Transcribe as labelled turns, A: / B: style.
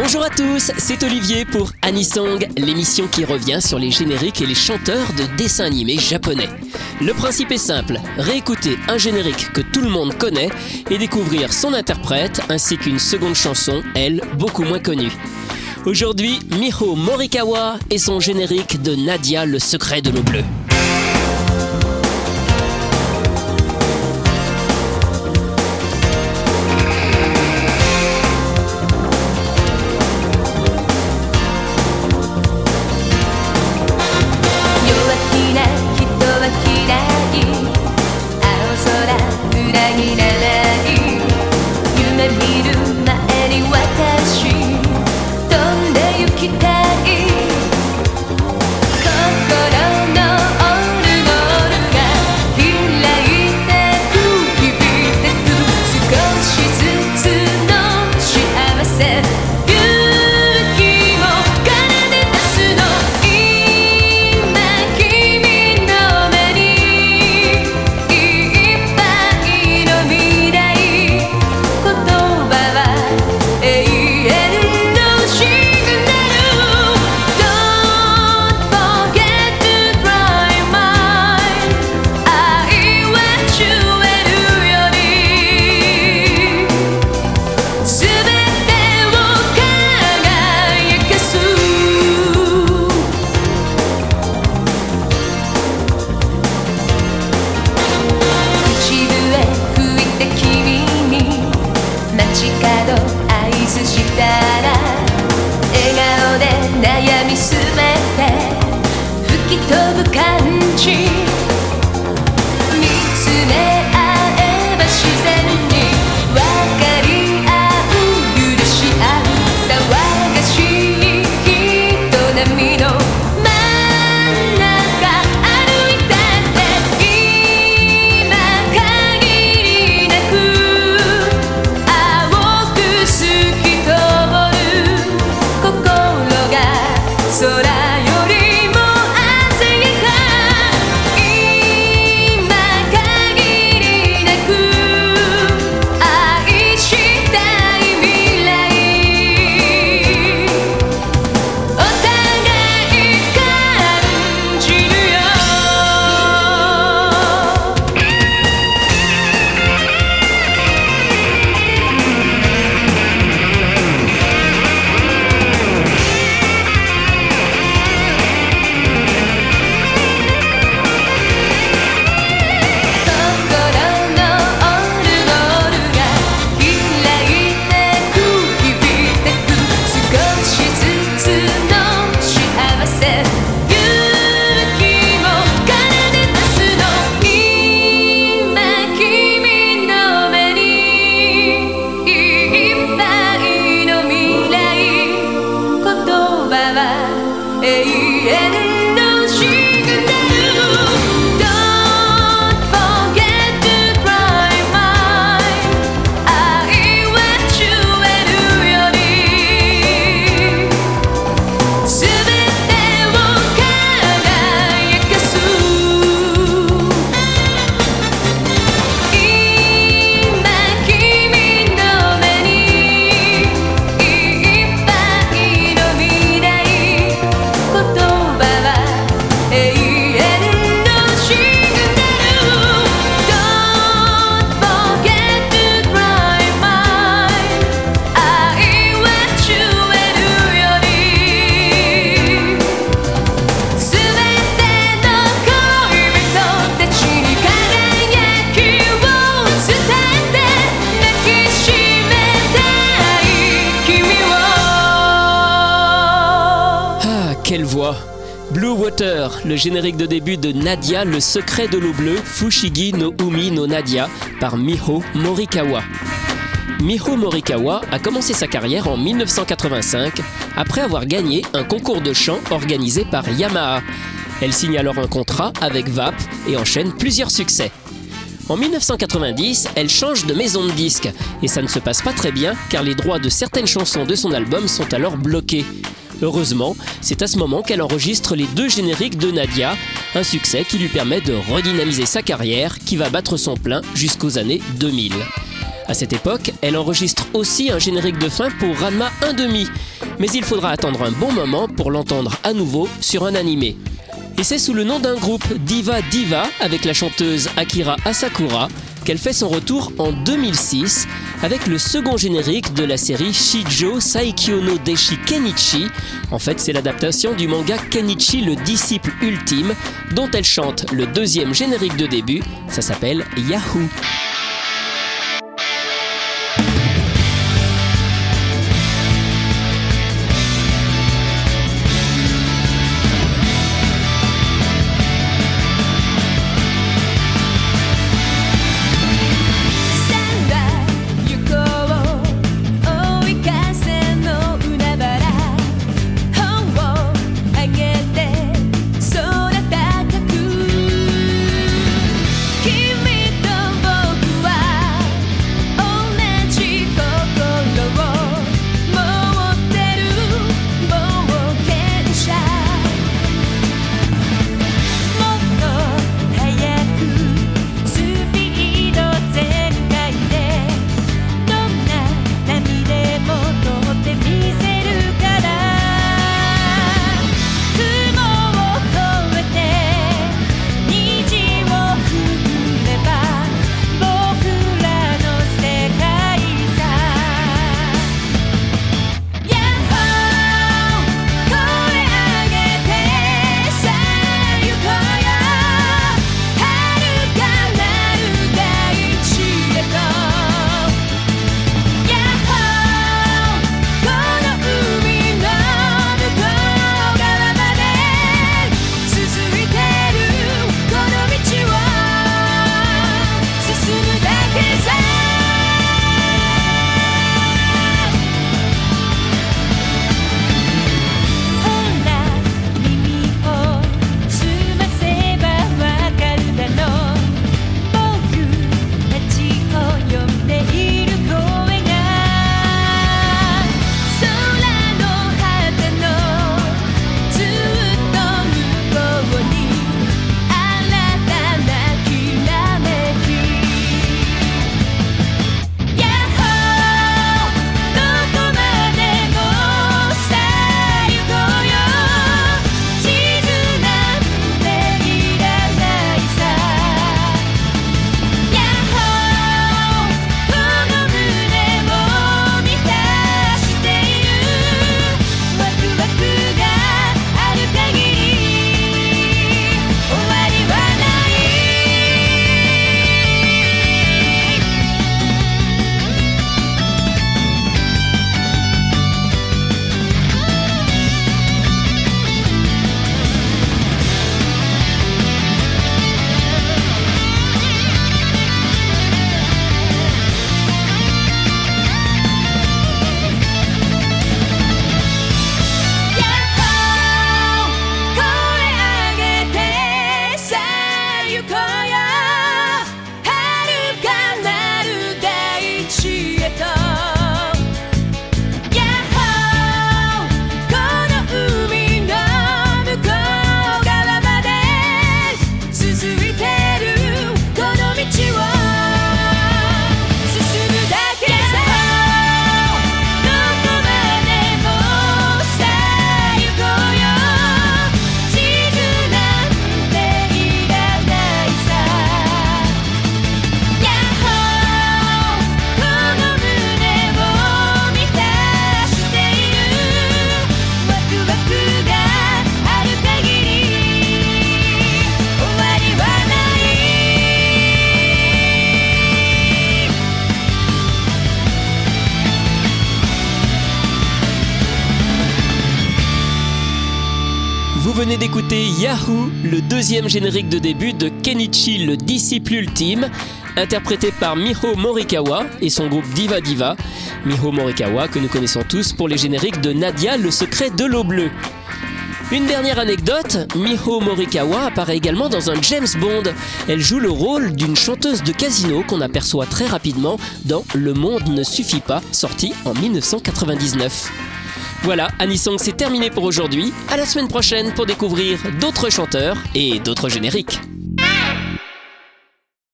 A: Bonjour à tous, c'est Olivier pour Anisong, l'émission qui revient sur les génériques et les chanteurs de dessins animés japonais. Le principe est simple, réécouter un générique que tout le monde connaît et découvrir son interprète ainsi qu'une seconde chanson, elle, beaucoup moins connue. Aujourd'hui, Miho Morikawa et son générique de Nadia le secret de l'eau bleue. Blue Water, le générique de début de Nadia, le secret de l'eau bleue, Fushigi no Umi no Nadia, par Miho Morikawa. Miho Morikawa a commencé sa carrière en 1985 après avoir gagné un concours de chant organisé par Yamaha. Elle signe alors un contrat avec VAP et enchaîne plusieurs succès. En 1990, elle change de maison de disque et ça ne se passe pas très bien car les droits de certaines chansons de son album sont alors bloqués. Heureusement, c'est à ce moment qu'elle enregistre les deux génériques de Nadia, un succès qui lui permet de redynamiser sa carrière qui va battre son plein jusqu'aux années 2000. À cette époque, elle enregistre aussi un générique de fin pour Ranma 1,5, mais il faudra attendre un bon moment pour l'entendre à nouveau sur un animé. Et c'est sous le nom d'un groupe Diva Diva avec la chanteuse Akira Asakura qu'elle fait son retour en 2006 avec le second générique de la série Shijo Saikyo no Deshi Kenichi. En fait, c'est l'adaptation du manga Kenichi le disciple ultime dont elle chante le deuxième générique de début. Ça s'appelle Yahoo. Venez d'écouter Yahoo, le deuxième générique de début de Kenichi, le disciple ultime, interprété par Miho Morikawa et son groupe Diva Diva. Miho Morikawa que nous connaissons tous pour les génériques de Nadia, le secret de l'eau bleue. Une dernière anecdote, Miho Morikawa apparaît également dans un James Bond. Elle joue le rôle d'une chanteuse de casino qu'on aperçoit très rapidement dans Le monde ne suffit pas, sorti en 1999. Voilà, Anisong, c'est terminé pour aujourd'hui. À la semaine prochaine pour découvrir d'autres chanteurs et d'autres génériques.